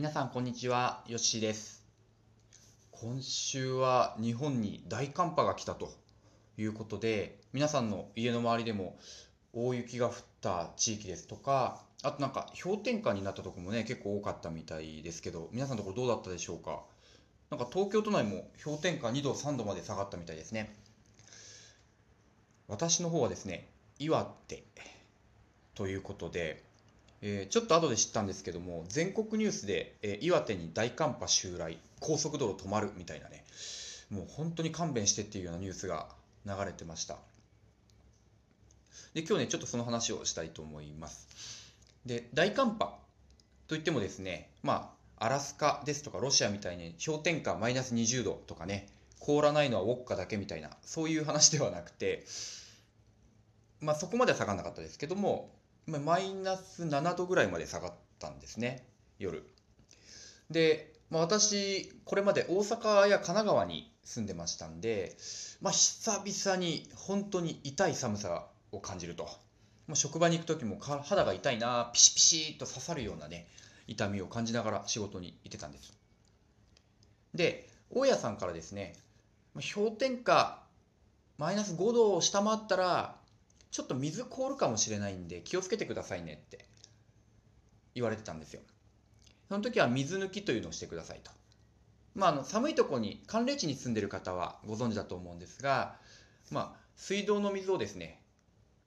皆さんこんにちは、よっしーです。今週は日本に大寒波が来たということで、皆さんの家の周りでも大雪が降った地域ですとか、あとなんか氷点下になったところもね、結構多かったみたいですけど、皆さんのところどうだったでしょうか？なんか東京都内も氷点下2度、3度まで下がったみたいですね。私の方はですね、岩手ということで、えーちょっと後で知ったんですけども、全国ニュースで、えー岩手に大寒波襲来、高速道路止まるみたいなね、もう本当に勘弁してっていうようなニュースが流れてました。で、今日ね、ちょっとその話をしたいと思います。で、大寒波といってもですね、まあ、アラスカですとかロシアみたいに氷点下マイナス20度とかね、凍らないのはウォッカだけみたいな、そういう話ではなくて、まあ、そこまでは下がらなかったですけども、マイナス7度ぐらいまで下がったんですね、夜。で、まあ、私、これまで大阪や神奈川に住んでましたんで、まあ、久々に本当に痛い寒さを感じると。まあ、職場に行く時も肌が痛いな、ピシピシと刺さるようなね、痛みを感じながら仕事に行ってたんです。で、大家さんからですね、まあ氷点下マイナス5度を下回ったら、ちょっと水凍るかもしれないんで気をつけてくださいねって言われてたんですよ。その時は水抜きというのをしてくださいと。まあ、あの寒いとこに寒冷地に住んでる方はご存知だと思うんですが、まあ、水道の水をですね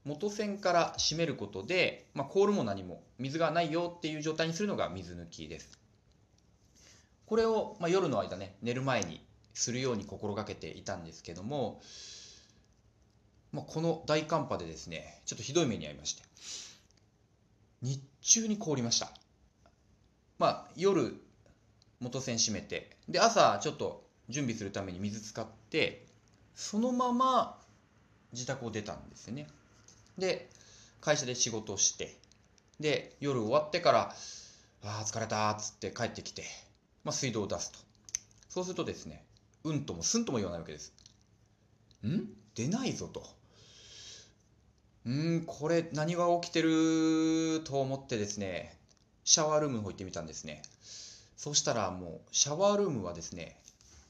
元栓から閉めることで、まあ、凍るも何も水がないよっていう状態にするのが水抜きです。これを、まあ、夜の間ね寝る前にするように心がけていたんですけども、まあ、この大寒波でですねちょっとひどい目に遭いまして日中に凍りました。まあ夜元栓閉めてで朝ちょっと準備するために水使ってそのまま自宅を出たんですよね。で会社で仕事をしてで夜終わってから「ああ疲れた」っつって帰ってきて、まあ、水道を出すと。そうするとですねうんともすんとも言わないわけです。ん？出ないぞと。うんこれ何が起きてると思ってですねシャワールームの方行ってみたんですね。そしたらもうシャワールームはですね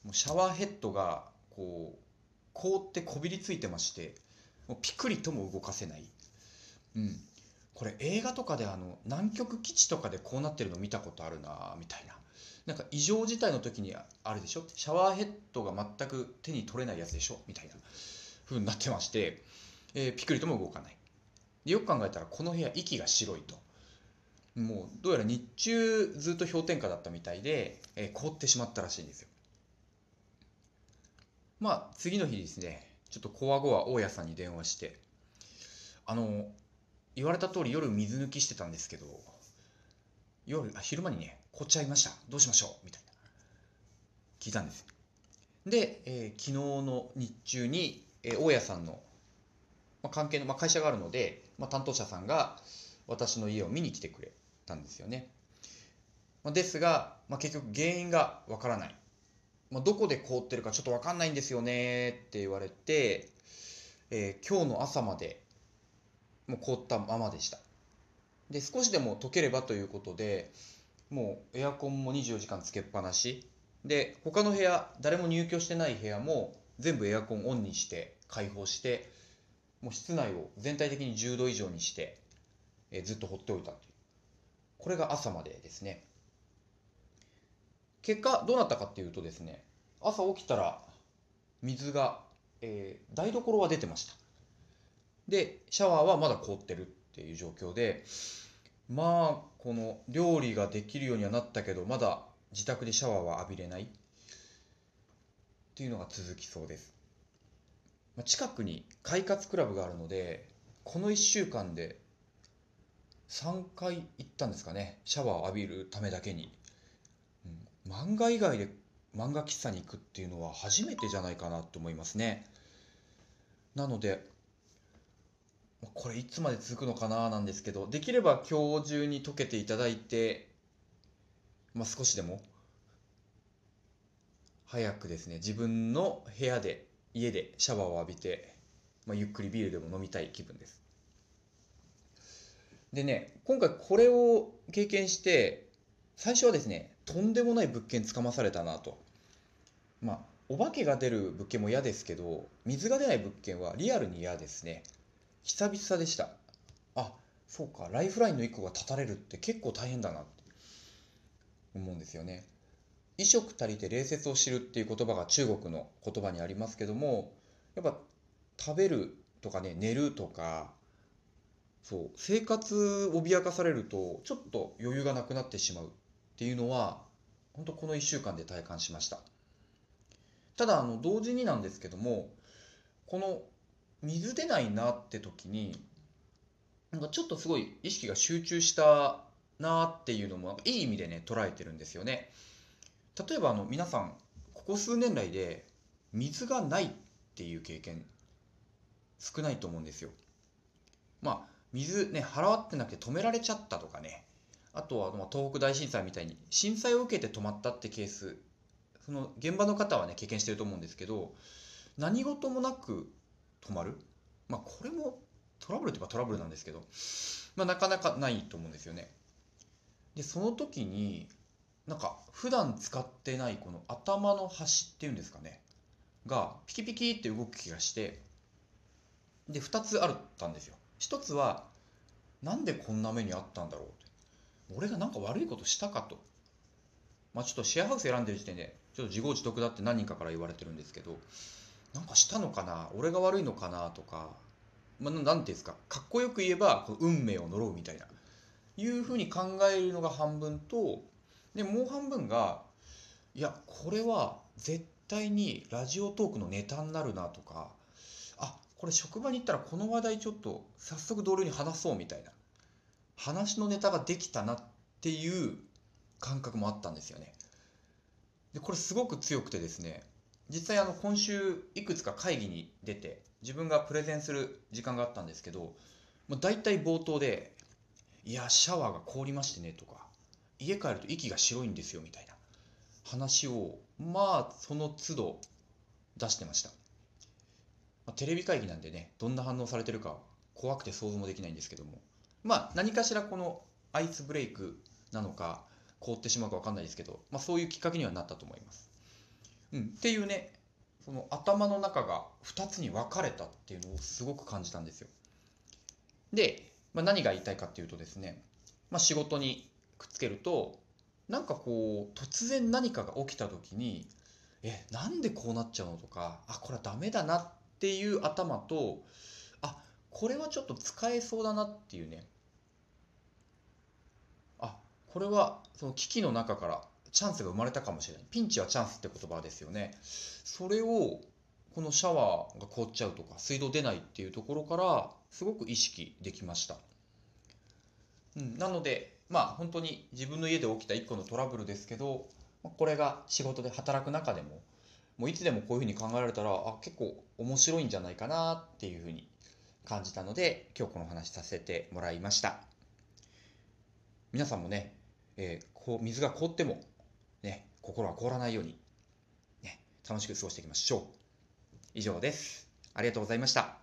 もうシャワーヘッドがこう凍ってこびりついてましてもうピクリとも動かせない、うん、これ映画とかであの南極基地とかでこうなってるの見たことあるなみたいな。なんか異常事態の時にあるでしょ？シャワーヘッドが全く手に取れないやつでしょ？みたいな風になってまして、えーピクリとも動かない。よく考えたらこの部屋息が白いと。もうどうやら日中ずっと氷点下だったみたいで、えー凍ってしまったらしいんですよ。まあ次の日ですねちょっとこわごわ大家さんに電話してあの言われた通り夜水抜きしてたんですけど夜あ昼間にね凍っちゃいました。どうしましょうみたいな。聞いたんです。で、えー昨日の日中に、えー大家さんの、まあ、関係の、まあ、会社があるので、まあ、担当者さんが私の家を見に来てくれたんですよね、まあ、ですが、まあ、結局原因がわからない、まあ、どこで凍ってるかちょっとわかんないんですよねって言われて、えー今日の朝までもう凍ったままでした。で少しでも溶ければということでもうエアコンも24時間つけっぱなし。で他の部屋誰も入居してない部屋も全部エアコンオンにして開放してもう室内を全体的に10度以上にして、えずっと放っておいたという。これが朝までですね。結果どうなったかっていうとですね朝起きたら水が、えー台所は出てました。でシャワーはまだ凍ってるっていう状況でまあこの料理ができるようにはなったけどまだ自宅でシャワーは浴びれないっていうのが続きそうです、近くに快活クラブがあるのでこの1週間で3回行ったんですかね。シャワーを浴びるためだけに、うん、漫画以外で漫画喫茶に行くっていうのは初めてじゃないかなと思いますね。なのでこれいつまで続くのかななんですけどできれば今日中に解けていただいて、まあ、少しでも早くですね自分の部屋で家でシャワーを浴びて、まあ、ゆっくりビールでも飲みたい気分です。でね今回これを経験して最初はですねとんでもない物件つかまされたなと。まあお化けが出る物件も嫌ですけど水が出ない物件はリアルに嫌ですね。久々でした。あそうかライフラインの1個が断たれるって結構大変だなって思うんですよね。衣食足りて礼節を知るっていう言葉が中国の言葉にありますけどもやっぱ食べるとかね寝るとかそう生活脅かされるとちょっと余裕がなくなってしまうっていうのは本当この1週間で体感しました。ただあの同時になんですけどもこの水出ないなって時になんかちょっとすごい意識が集中したなっていうのもいい意味でね捉えてるんですよね。例えばあの皆さんここ数年来で水がないっていう経験少ないと思うんですよ。まあ水ね払わってなくて止められちゃったとかね。あとはまあ東北大震災みたいに震災を受けて止まったってケース。その現場の方はね経験してると思うんですけど何事もなく止まる。まあこれもトラブルといえばトラブルなんですけど、まあ、なかなかないと思うんですよね。でその時になんか普段使ってないこの頭の端っていうんですかね。がピキピキって動く気がしてで2つあったんですよ。一つはなんでこんな目にあったんだろうって。俺が何か悪いことしたかと。まあちょっとシェアハウス選んでる時点でちょっと自業自得だって何人かから言われてるんですけどなんかしたのかな？俺が悪いのかな？とかまあ、なんていうんですか？かっこよく言えばこの運命を呪うみたいな。いうふうに考えるのが半分とでもう半分がいやこれは絶対にラジオトークのネタになるなとかあこれ職場に行ったらこの話題ちょっと早速同僚に話そうみたいな話のネタができたなっていう感覚もあったんですよね。でこれすごく強くてですね実際あの今週いくつか会議に出て自分がプレゼンする時間があったんですけどもう大体冒頭で「いやシャワーが凍りましてね」とか「家帰ると息が白いんですよ」みたいな話をまあその都度出してました、まあ、テレビ会議なんでねどんな反応されてるか怖くて想像もできないんですけどもまあ何かしらこのアイスブレイクなのか凍ってしまうか分かんないですけど、まあ、そういうきっかけにはなったと思います。うん、っていうねその頭の中が2つに分かれたっていうのをすごく感じたんですよ。で、まあ、何が言いたいかっていうとですね、まあ、仕事にくっつけるとなんかこう突然何かが起きた時にえなんでこうなっちゃうのとかあこれはダメだなっていう頭とあこれはちょっと使えそうだなっていうね。あこれはその危機の中からチャンスが生まれたかもしれない。ピンチはチャンスって言葉ですよね。それをこのシャワーが凍っちゃうとか水道出ないっていうところからすごく意識できました、うん、なのでまあ本当に自分の家で起きた一個のトラブルですけどこれが仕事で働く中でももういつでもこういうふうに考えられたらあ結構面白いんじゃないかなっていうふうに感じたので今日この話させてもらいました皆さんもね、えー、こう水が凍ってもね、心は凍らないように、ね、楽しく過ごしていきましょう。以上です。ありがとうございました。